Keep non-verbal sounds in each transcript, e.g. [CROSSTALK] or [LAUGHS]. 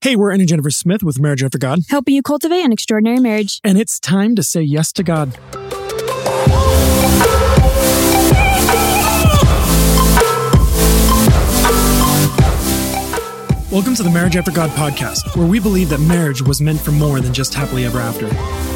Hey, we're Annie Jennifer Smith with Marriage After God, helping you cultivate an extraordinary marriage. and it's time to say yes to God. Welcome to the Marriage After God podcast, where we believe that marriage was meant for more than just happily ever after.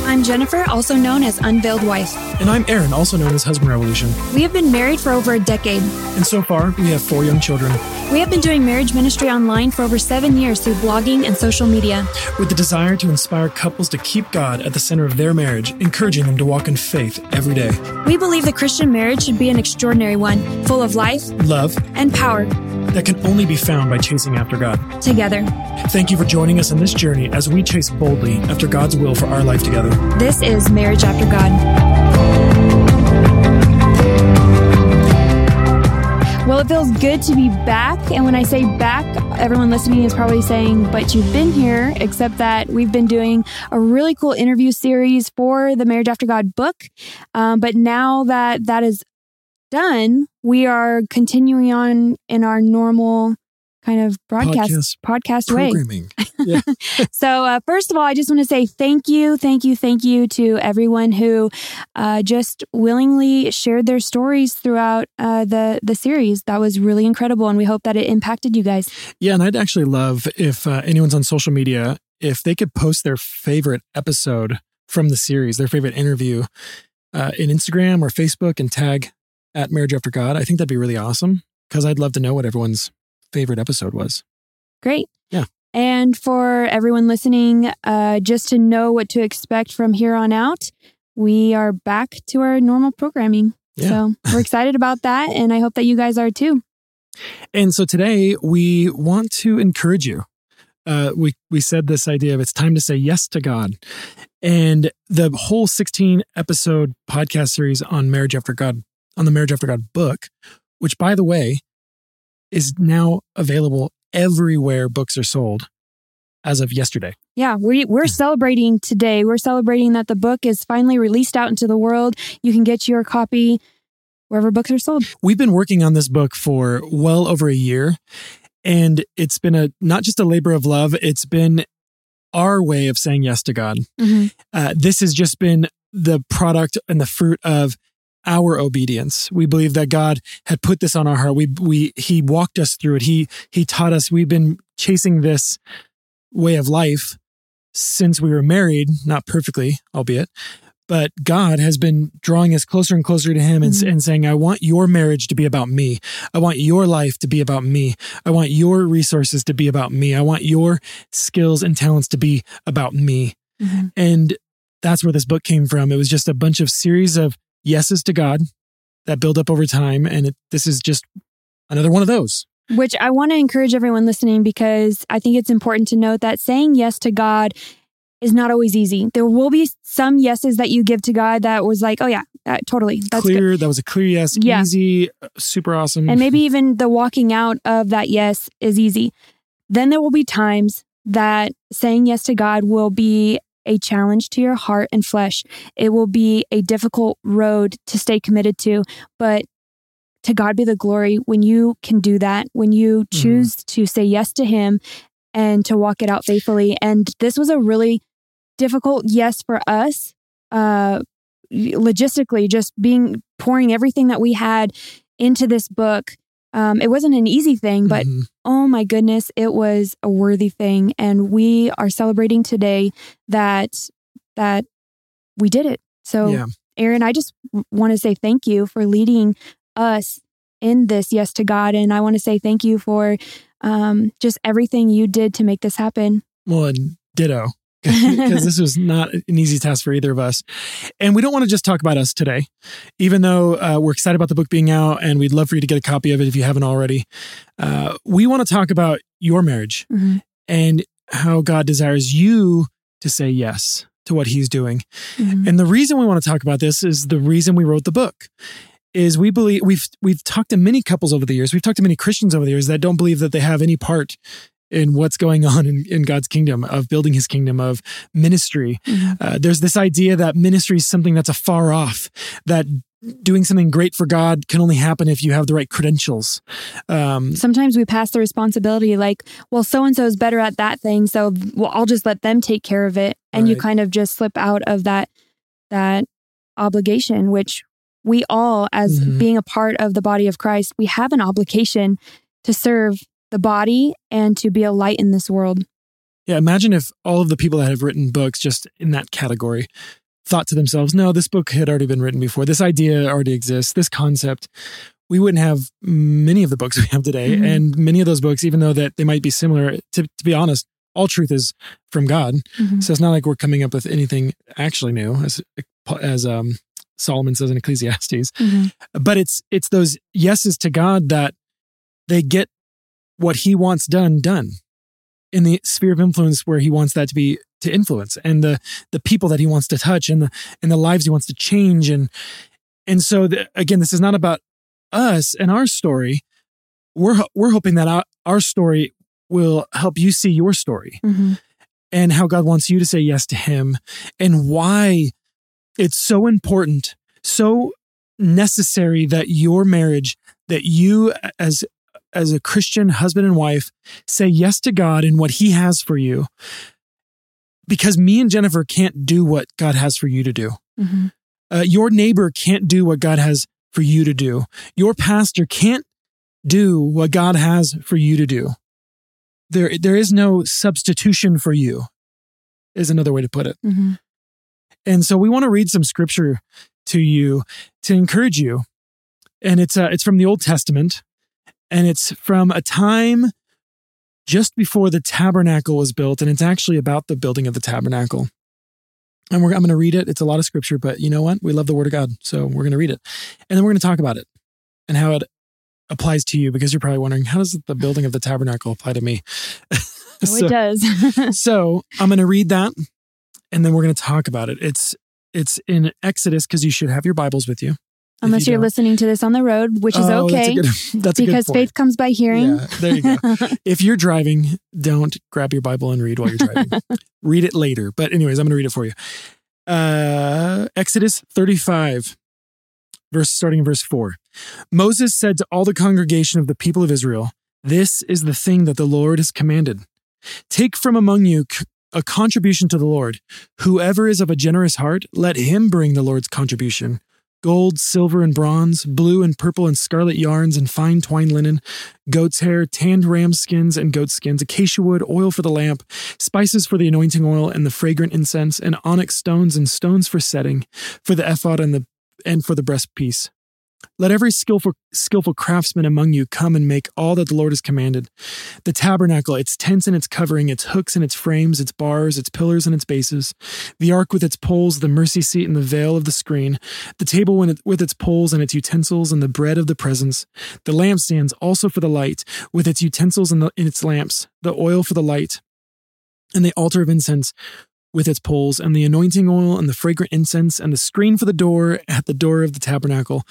I'm Jennifer, also known as Unveiled Wife. And I'm Aaron, also known as Husband Revolution. We have been married for over a decade. And so far, we have four young children We have been doing marriage ministry online for over seven years through blogging and social media. with the desire to inspire couples to keep God at the center of their marriage, encouraging them to walk in faith every day. We believe the Christian marriage should be an extraordinary one, full of life Love and power that can only be found by chasing after God. together. Thank you for joining us on this journey as we chase boldly after God's will for our life together. This is Marriage After God. Well, it feels good to be back. And when I say back, everyone listening is probably saying, but you've been here, except that we've been doing a really cool interview series for the Marriage After God book. Um, but now that that is done, we are continuing on in our normal kind of broadcast podcast, way. programming. [LAUGHS] Yeah. So, uh, first of all, I just want to say thank you, thank you, thank you to everyone who uh, just willingly shared their stories throughout uh, the the series. That was really incredible, and we hope that it impacted you guys. yeah, and I'd actually love if uh, anyone's on social media, if they could post their favorite episode from the series, their favorite interview uh, in Instagram or Facebook and tag at Marriage After God. I think that'd be really awesome because I'd love to know what everyone's favorite episode was. Great. Yeah. And for everyone listening, uh, just to know what to expect from here on out, we are back to our normal programming. Yeah. So [LAUGHS] we're excited about that, and I hope that you guys are too. And so today we want to encourage you. Uh, we we said this idea of it's time to say yes to God, and the whole sixteen episode podcast series on marriage after God on the marriage after God book, which by the way is now available everywhere books are sold as of yesterday. Yeah, we, we're celebrating today. We're celebrating that the book is finally released out into the world. You can get your copy wherever books are sold. We've been working on this book for well over a year, and it's been a not just a labor of love. It's been our way of saying yes to God. Uh, this has just been the product and the fruit of our obedience. We believe that God had put this on our heart. We we He walked us through it. He He taught us. We've been chasing this way of life since we were married, not perfectly, albeit. But God has been drawing us closer and closer to Him and, Mhm. and saying, I want your marriage to be about me. I want your life to be about me. I want your resources to be about me. I want your skills and talents to be about me. Mhm. And that's where this book came from. It was just a bunch of series of yeses to God that build up over time. And it, this is just another one of those. Which I want to encourage everyone listening because I think it's important to note that saying yes to God is not always easy. There will be some yeses that you give to God that was like, oh, yeah, uh, totally. That's good. clear. That was a clear yes. Yeah. Easy, uh, super awesome. And maybe [LAUGHS] even the walking out of that yes is easy. Then there will be times that saying yes to God will be a challenge to your heart and flesh. It will be a difficult road to stay committed to, but to God be the glory when you can do that, when you choose to say yes to Him and to walk it out faithfully. And this was a really difficult yes for us, uh, logistically, just being pouring everything that we had into this book. Um, it wasn't an easy thing, but Mhm. oh my goodness, it was a worthy thing. And we are celebrating today that that we did it. So, Yeah. Aaron, I just want to say thank you for leading us in this yes to God. And I want to say thank you for um, just everything you did to make this happen. Well, and ditto. Because [LAUGHS] this was not an easy task for either of us. And we don't want to just talk about us today, even though uh, we're excited about the book being out and we'd love for you to get a copy of it if you haven't already. Uh, we want to talk about your marriage Mhm. and how God desires you to say yes to what he's doing. Mhm. And the reason we want to talk about this is the reason we wrote the book. Is we believe we've we've talked to many couples over the years. We've talked to many Christians over the years that don't believe that they have any part in what's going on in, in God's kingdom, of building his kingdom, of ministry. Mhm. Uh, there's this idea that ministry is something that's afar off, that doing something great for God can only happen if you have the right credentials. Um, Sometimes we pass the responsibility like, well, so and so is better at that thing, so well, I'll just let them take care of it, and you kind of just slip out of that that obligation, which we all, as Mhm. being a part of the body of Christ, we have an obligation to serve the body and to be a light in this world. Yeah, imagine if all of the people that have written books just in that category thought to themselves, no, this book had already been written before. This idea already exists, this concept. We wouldn't have many of the books [LAUGHS] we have today. Mhm. And many of those books, even though that they might be similar, to, to be honest, all truth is from God. Mhm. So it's not like we're coming up with anything actually new, as as um, Solomon says in Ecclesiastes. Mhm. But it's it's those yeses to God that they get what He wants done done in the sphere of influence where He wants that to be to influence, and the the people that He wants to touch, and the and the lives He wants to change, and and so the, again, this is not about us and our story. We're we're hoping that our, our story will help you see your story Mhm. and how God wants you to say yes to Him and why it's so important, so necessary that your marriage, that you as as a Christian husband and wife say yes to God and what He has for you. Because me and Jennifer can't do what God has for you to do. Mhm. Uh, your neighbor can't do what God has for you to do. Your pastor can't do what God has for you to do. There, there is no substitution for you, is another way to put it. Mhm. And so we want to read some scripture to you to encourage you. And it's uh, it's from the Old Testament, and it's from a time just before the tabernacle was built, and it's actually about the building of the tabernacle. And we're, I'm going to read it. It's a lot of scripture, but you know what? We love the Word of God, so we're going to read it, and then we're going to talk about it and how it applies to you. Because you're probably wondering, how does the building of the tabernacle apply to me? [LAUGHS] Oh, So- it does. [LAUGHS] so I'm going to read that, and then we're going to talk about it. It's it's in Exodus because you should have your Bibles with you. Unless you you're don't- listening to this on the road, which is Oh, okay That's a good, [LAUGHS] that's a good because faith comes by hearing. Yeah, there you go. [LAUGHS] if you're driving, don't grab your Bible and read while you're driving. [LAUGHS] read it later. But anyways, I'm going to read it for you. Uh, Exodus 35, verse starting in verse 4. Moses said to all the congregation of the people of Israel, "This is the thing that the Lord has commanded. Take from among you c- a contribution to the Lord. Whoever is of a generous heart, let him bring the Lord's contribution." Gold, silver, and bronze, blue and purple and scarlet yarns and fine twined linen, goat's hair, tanned ram skins and goat skins, acacia wood, oil for the lamp, spices for the anointing oil and the fragrant incense, and onyx stones and stones for setting, for the ephod and the and for the breastpiece. Let every skillful skillful craftsman among you come and make all that the Lord has commanded. The tabernacle, its tents and its covering, its hooks and its frames, its bars, its pillars and its bases, the ark with its poles, the mercy seat and the veil of the screen, the table with its poles and its utensils and the bread of the presence, the lampstands also for the light, with its utensils and, the, and its lamps, the oil for the light, and the altar of incense with its poles, and the anointing oil and the fragrant incense, and the screen for the door at the door of the tabernacle,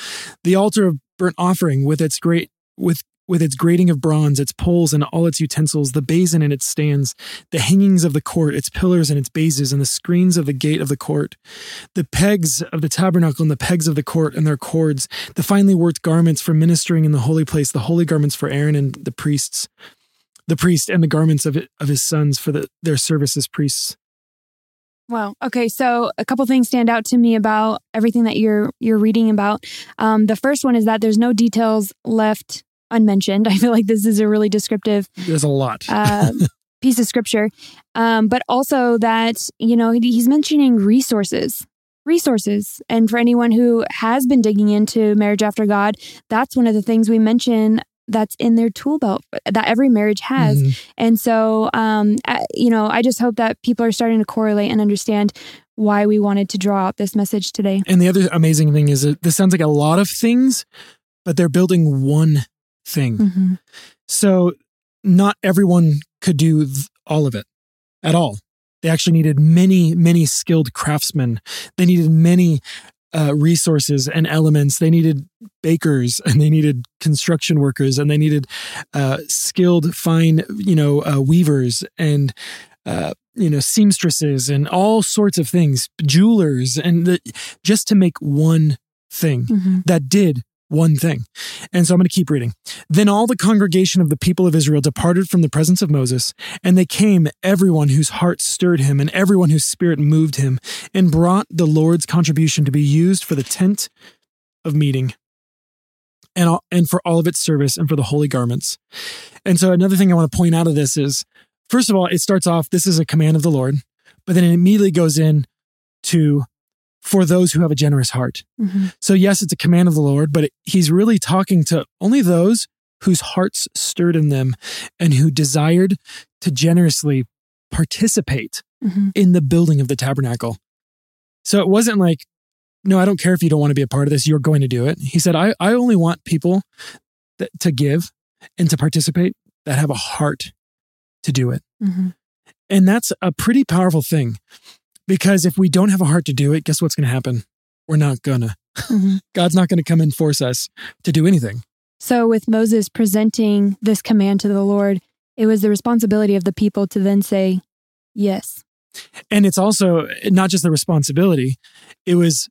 the altar of burnt offering with its great with with its grating of bronze, its poles and all its utensils, the basin and its stands, the hangings of the court, its pillars and its bases, and the screens of the gate of the court, the pegs of the tabernacle and the pegs of the court and their cords, the finely worked garments for ministering in the holy place, the holy garments for Aaron and the priests, the priest and the garments of of his sons for the, their service as priests. Wow. Okay. So a couple things stand out to me about everything that you're you're reading about. Um, the first one is that there's no details left unmentioned. [LAUGHS] I feel like this is a really descriptive There's a lot. uh, [LAUGHS] piece of scripture, um, but also that you know he's mentioning resources. resources. And for anyone who has been digging into marriage after God, that's one of the things we mention that's in their tool belt that every marriage has. Mm-hmm. And so, um, you know, I just hope that people are starting to correlate and understand why we wanted to draw out this message today. And the other amazing thing is that this sounds like a lot of things, but they're building one thing. Mm-hmm. So not everyone could do all of it at all. They actually needed many, many skilled craftsmen. They needed many uh, resources and elements. They needed bakers [LAUGHS] and they needed construction workers and they needed uh, skilled, fine, you know, uh, weavers and uh, you know seamstresses and all sorts of things, jewelers, and the, just to make one thing mm-hmm. that did one thing. And so I'm going to keep reading. Then all the congregation of the people of Israel departed from the presence of Moses, and they came, everyone whose heart stirred him, and everyone whose spirit moved him, and brought the Lord's contribution to be used for the tent of meeting. And, all, and for all of its service and for the holy garments. And so, another thing I want to point out of this is first of all, it starts off this is a command of the Lord, but then it immediately goes in to for those who have a generous heart. Mm-hmm. So, yes, it's a command of the Lord, but he's really talking to only those whose hearts stirred in them and who desired to generously participate mm-hmm. in the building of the tabernacle. So it wasn't like, no, I don't care if you don't want to be a part of this, you're going to do it. He said, I, I only want people that, to give and to participate that have a heart to do it. Mm-hmm. And that's a pretty powerful thing because if we don't have a heart to do it, guess what's going to happen? We're not gonna. Mm-hmm. God's not going to come and force us to do anything. So, with Moses presenting this command to the Lord, it was the responsibility of the people to then say, Yes. And it's also not just the responsibility, it was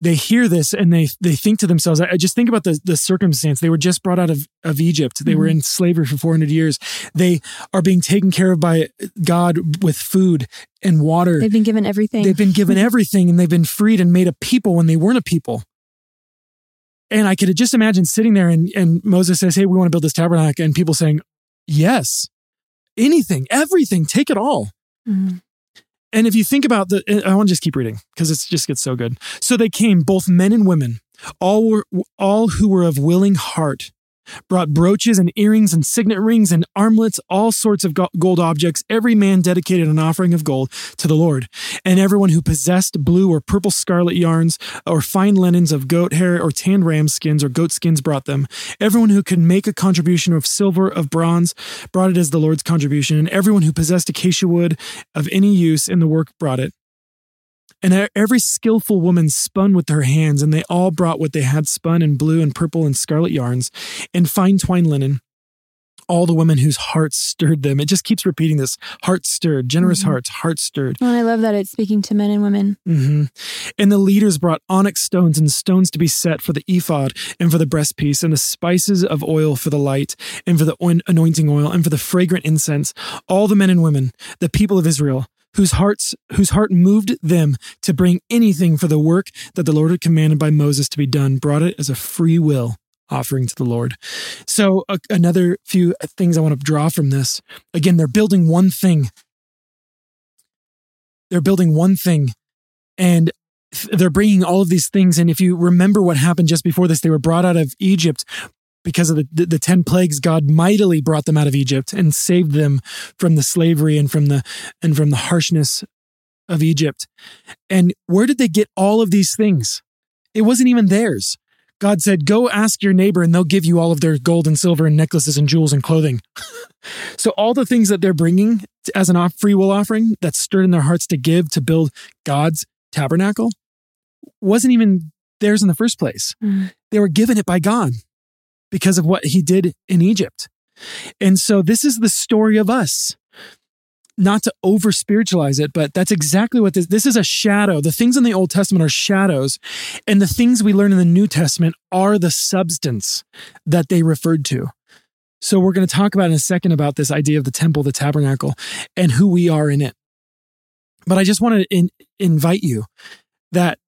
they hear this and they they think to themselves i just think about the the circumstance. They were just brought out of of egypt. They mm-hmm. were in slavery for 400 years. They are being taken care of by god with food and water. They've been given everything. They've been given [LAUGHS] everything and they've been freed and made a people when they weren't a people. And i could just imagine sitting there and and moses says hey we want to build this tabernacle and people saying yes. Anything everything take it all. Mm-hmm. And if you think about the, I want to just keep reading because it just gets so good. So they came, both men and women, all were all who were of willing heart, brought brooches and earrings and signet rings and armlets, all sorts of gold objects. Every man dedicated an offering of gold to the Lord. And everyone who possessed blue or purple scarlet yarns or fine linens of goat hair or tanned ram skins or goat skins brought them. Everyone who could make a contribution of silver, of bronze, brought it as the Lord's contribution. And everyone who possessed acacia wood of any use in the work brought it. And every skillful woman spun with her hands, and they all brought what they had spun in blue and purple and scarlet yarns, and fine twine linen. All the women whose hearts stirred them. It just keeps repeating this heart stirred, generous mm-hmm. hearts, heart stirred. Oh, I love that it's speaking to men and women. Mm-hmm. And the leaders brought onyx stones and stones to be set for the ephod and for the breastpiece, and the spices of oil for the light, and for the anointing oil, and for the fragrant incense. All the men and women, the people of Israel, whose hearts whose heart moved them to bring anything for the work that the Lord had commanded by Moses to be done, brought it as a free will offering to the Lord. So uh, another few things I want to draw from this. Again, they're building one thing. They're building one thing and they're bringing all of these things and if you remember what happened just before this they were brought out of Egypt because of the, the, the 10 plagues god mightily brought them out of egypt and saved them from the slavery and from the and from the harshness of egypt. And where did they get all of these things? It wasn't even theirs. God said go ask your neighbor and they'll give you all of their gold and silver and necklaces and jewels and clothing. [LAUGHS] So all the things that they're bringing as an off free will offering that stirred in their hearts to give to build god's tabernacle wasn't even theirs in the first place. Mm. they were given it by god because of what he did in Egypt. And so this is the story of us. Not to over spiritualize it, but that's exactly what this this is a shadow. The things in the Old Testament are shadows, and the things we learn in the New Testament are the substance that they referred to. So we're going to talk about in a second about this idea of the temple, the tabernacle, and who we are in it. But I just want to in, invite you that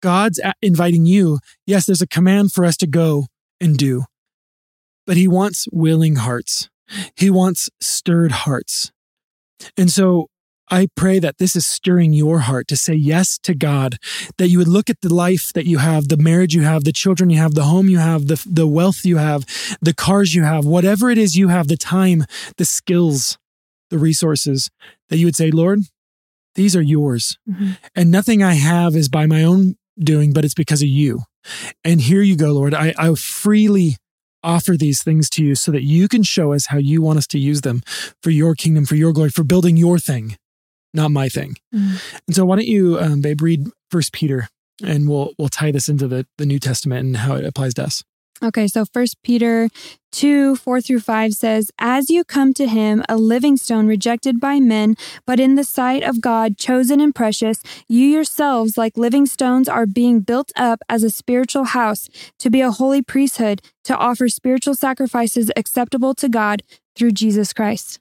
God's inviting you. Yes, there's a command for us to go and do, but he wants willing hearts. He wants stirred hearts. And so I pray that this is stirring your heart to say yes to God, that you would look at the life that you have, the marriage you have, the children you have, the home you have, the, the wealth you have, the cars you have, whatever it is you have, the time, the skills, the resources, that you would say, Lord, these are yours. Mm-hmm. And nothing I have is by my own doing, but it's because of you. And here you go, Lord. I, I freely offer these things to you so that you can show us how you want us to use them for your kingdom, for your glory, for building your thing not my thing. Mm. And so why don't you, um, babe, read First Peter, and we'll we'll tie this into the the New Testament and how it applies to us. Okay, so First Peter 2 4 through 5 says, As you come to him, a living stone rejected by men, but in the sight of God, chosen and precious, you yourselves, like living stones, are being built up as a spiritual house to be a holy priesthood, to offer spiritual sacrifices acceptable to God through Jesus Christ.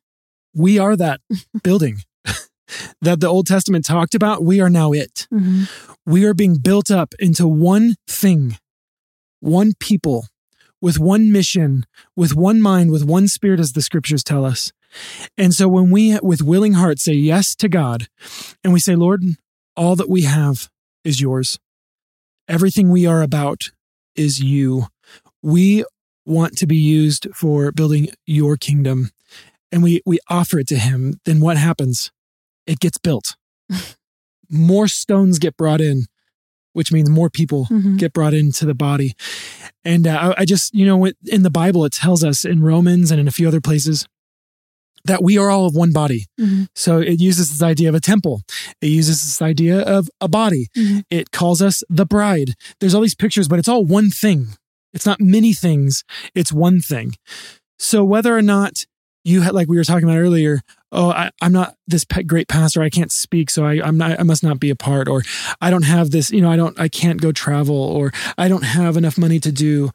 We are that [LAUGHS] building [LAUGHS] that the Old Testament talked about, we are now it. Mm-hmm. We are being built up into one thing, one people, with one mission, with one mind, with one spirit, as the scriptures tell us. And so when we, with willing hearts, say yes to God, and we say, Lord, all that we have is yours, everything we are about is you. We want to be used for building your kingdom and we we offer it to him then what happens it gets built. [LAUGHS] more stones get brought in, which means more people mm-hmm. get brought into the body. And uh, I, I just, you know, in the Bible, it tells us in Romans and in a few other places that we are all of one body. Mm-hmm. So it uses this idea of a temple. It uses this idea of a body. Mm-hmm. It calls us the bride. There's all these pictures, but it's all one thing. It's not many things. It's one thing. So whether or not you had, like we were talking about earlier, oh, I, am not this great pastor. I can't speak, so I, I'm not. I must not be a part. Or I don't have this. You know, I don't. I can't go travel. Or I don't have enough money to do.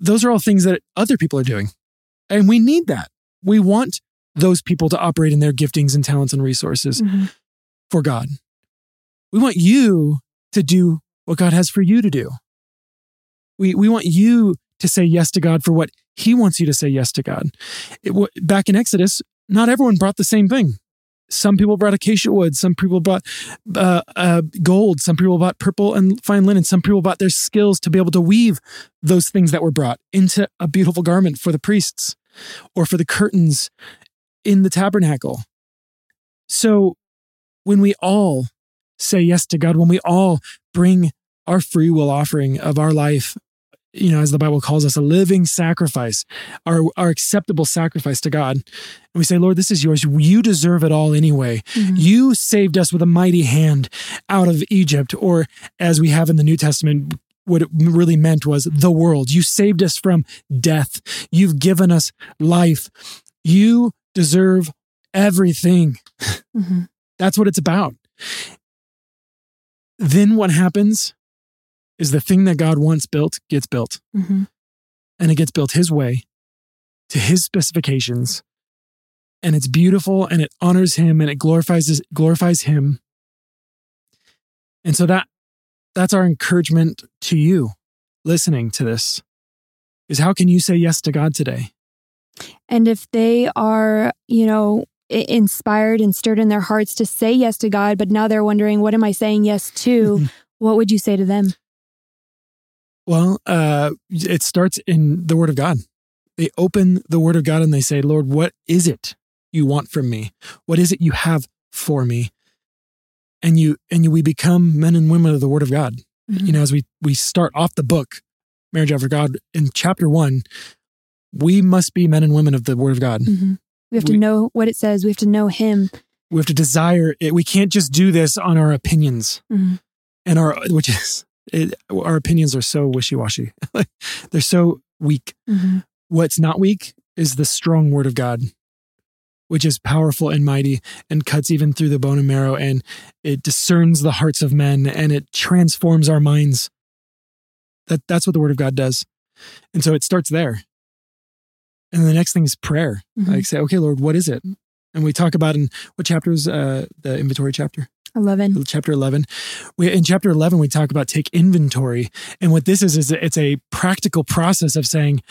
Those are all things that other people are doing, and we need that. We want those people to operate in their giftings and talents and resources mm-hmm. for God. We want you to do what God has for you to do. We we want you to say yes to God for what He wants you to say yes to God. It, back in Exodus, not everyone brought the same thing. Some people brought acacia wood. Some people brought uh, uh, gold. Some people brought purple and fine linen. Some people brought their skills to be able to weave those things that were brought into a beautiful garment for the priests or for the curtains in the tabernacle. So when we all say yes to God, when we all bring our free will offering of our life you know, as the Bible calls us, a living sacrifice, our, our acceptable sacrifice to God. And we say, Lord, this is yours. You deserve it all anyway. Mm-hmm. You saved us with a mighty hand out of Egypt, or as we have in the New Testament, what it really meant was the world. You saved us from death. You've given us life. You deserve everything. Mm-hmm. That's what it's about. Then what happens is the thing that God wants built gets built. Mm-hmm. And it gets built his way to his specifications. And it's beautiful and it honors him and it glorifies glorifies him. And so that that's our encouragement to you listening to this is how can you say yes to God today? And if they are, you know, inspired and stirred in their hearts to say yes to God, but now they're wondering, what am I saying yes to? [LAUGHS] what would you say to them? Well, uh, it starts in the Word of God. They open the Word of God and they say, Lord, what is it you want from me? What is it you have for me? And you and you, we become men and women of the Word of God. Mm-hmm. You know, as we we start off the book, Marriage After God, in chapter one, we must be men and women of the Word of God. Mm-hmm. We have to we, know what it says. We have to know Him. We have to desire it. We can't just do this on our opinions mm-hmm. and our, which is it, our opinions are so wishy-washy. [LAUGHS] They're so weak. Mm-hmm. what's not weak is the strong word of god which is powerful and mighty and cuts even through the bone and marrow and it discerns the hearts of men and it transforms our minds. That that's what the word of god does. And so it starts there. And the next thing is prayer. Mm-hmm. like say okay lord what is it? And we talk about in what chapter is uh, the inventory chapter 11 chapter 11 we, in chapter 11 we talk about take inventory and what this is is it's a practical process of saying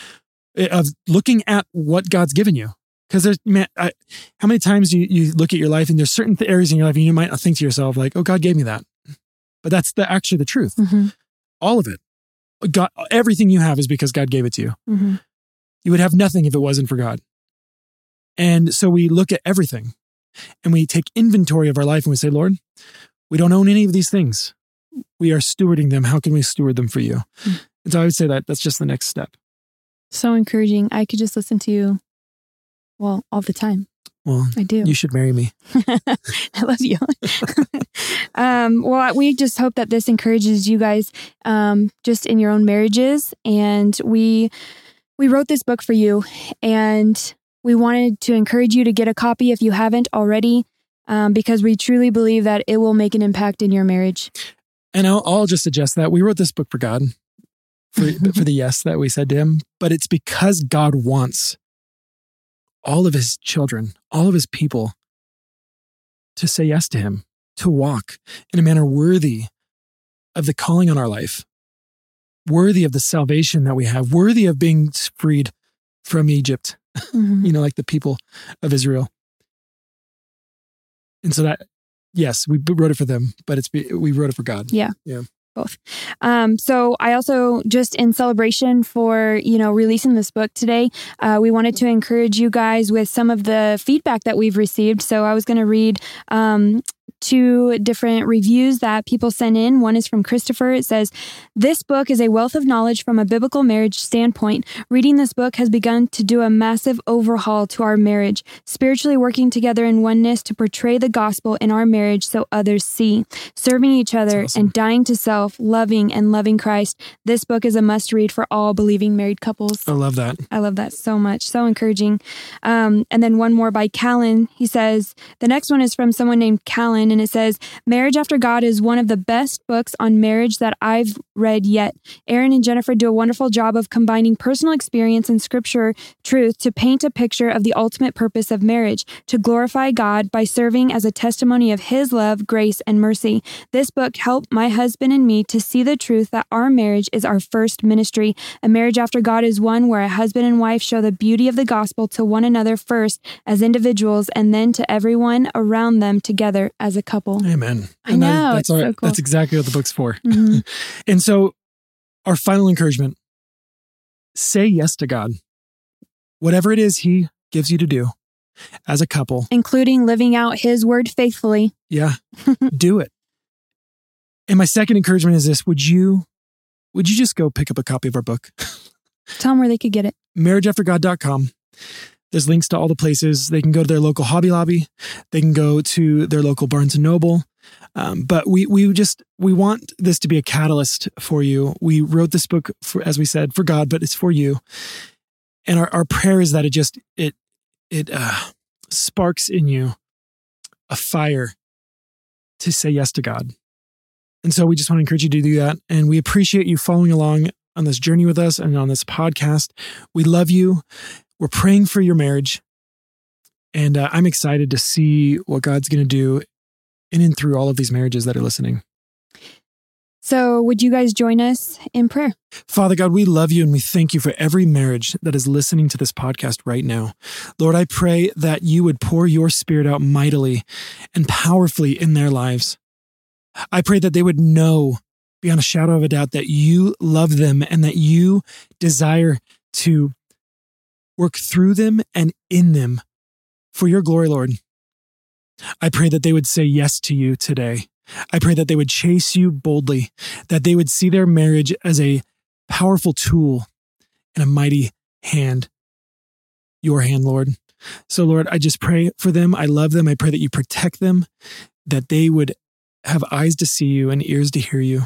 of looking at what god's given you Because there's, man, I, how many times you, you look at your life and there's certain areas in your life and you might not think to yourself, like, oh, God gave me that. But that's the, actually the truth. hmm All of it. God, everything you have is because God gave it to you. hmm You would have nothing if it wasn't for God. And so we look at everything and we take inventory of our life and we say, Lord, we don't own any of these things. We are stewarding them. How can we steward them for you? Mm. And so I would say that that's just the next step. So encouraging. I could just listen to you, well, all the time. Well, I do. you should marry me. [LAUGHS] I love you. [LAUGHS] um, well, we just hope that this encourages you guys um, just in your own marriages. And we we wrote this book for you, and we wanted to encourage you to get a copy if you haven't already, um, because we truly believe that it will make an impact in your marriage. And I'll, I'll just suggest that we wrote this book for God, for, [LAUGHS] for the yes that we said to him, but it's because God wants all of his children, all of his people to say yes to him, to walk in a manner worthy of the calling on our life, worthy of the salvation that we have, worthy of being freed from Egypt, Mhm. [LAUGHS] you know, like the people of Israel. And so that, yes, we wrote it for them, but it's we wrote it for God. Yeah. Yeah both. Um, so I also just in celebration for you know releasing this book today, uh, we wanted to encourage you guys with some of the feedback that we've received. So I was going to read. Um, Two different reviews that people sent in. One is from Christopher. It says, This book is a wealth of knowledge from a biblical marriage standpoint. Reading this book has begun to do a massive overhaul to our marriage, spiritually working together in oneness to portray the gospel in our marriage so others see serving each other awesome. and dying to self, loving and loving Christ. This book is a must read for all believing married couples. I love that. I love that so much. So encouraging. Um, and then one more by Callan. He says, the next one is from someone named Callan, and it says, Marriage After God is one of the best books on marriage that I've read yet. Aaron and Jennifer do a wonderful job of combining personal experience and scripture truth to paint a picture of the ultimate purpose of marriage to glorify God by serving as a testimony of His love, grace, and mercy. This book helped my husband and me to see the truth that our marriage is our first ministry. A marriage after God is one where a husband and wife show the beauty of the gospel to one another first as individuals and then to everyone around them together as a couple. Amen. I And that- know, that's it's so cool. that's exactly what the book's for. Mhm. [LAUGHS] And so, our final encouragement: say yes to God, whatever it is He gives you to do as a couple. Including living out His word faithfully. Yeah, [LAUGHS] do it. And my second encouragement is this: Would you, would you just go pick up a copy of our book? Tell them where they could get it. marriageaftergod.com. There's links to all the places. They can go to their local Hobby Lobby. They can go to their local Barnes and Noble. Um, but we we just we want this to be a catalyst for you. We wrote this book for, as we said, for God, but it's for you. And our, our prayer is that it just it it uh, sparks in you a fire to say yes to God. And so we just want to encourage you to do that. And we appreciate you following along on this journey with us and on this podcast. We love you. We're praying for your marriage. And uh, I'm excited to see what God's going to do in and through all of these marriages that are listening. So, would you guys join us in prayer? Father God, we love you and we thank you for every marriage that is listening to this podcast right now. Lord, I pray that you would pour your spirit out mightily and powerfully in their lives. I pray that they would know beyond a shadow of a doubt that you love them and that you desire to work through them and in them for your glory, Lord. I pray that they would say yes to you today. I pray that they would chase you boldly, that they would see their marriage as a powerful tool and a mighty hand, your hand, Lord. So, Lord, I just pray for them. I love them. I pray that you protect them, that they would have eyes to see you and ears to hear you.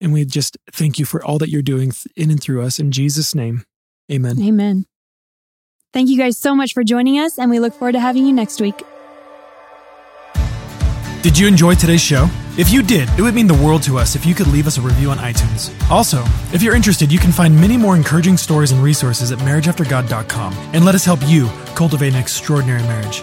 And we just thank you for all that you're doing in and through us. In Jesus' name, amen. Amen. Thank you guys so much for joining us, and we look forward to having you next week. Did you enjoy today's show? If you did, it would mean the world to us if you could leave us a review on iTunes. Also, if you're interested, you can find many more encouraging stories and resources at marriageaftergod.com and let us help you cultivate an extraordinary marriage.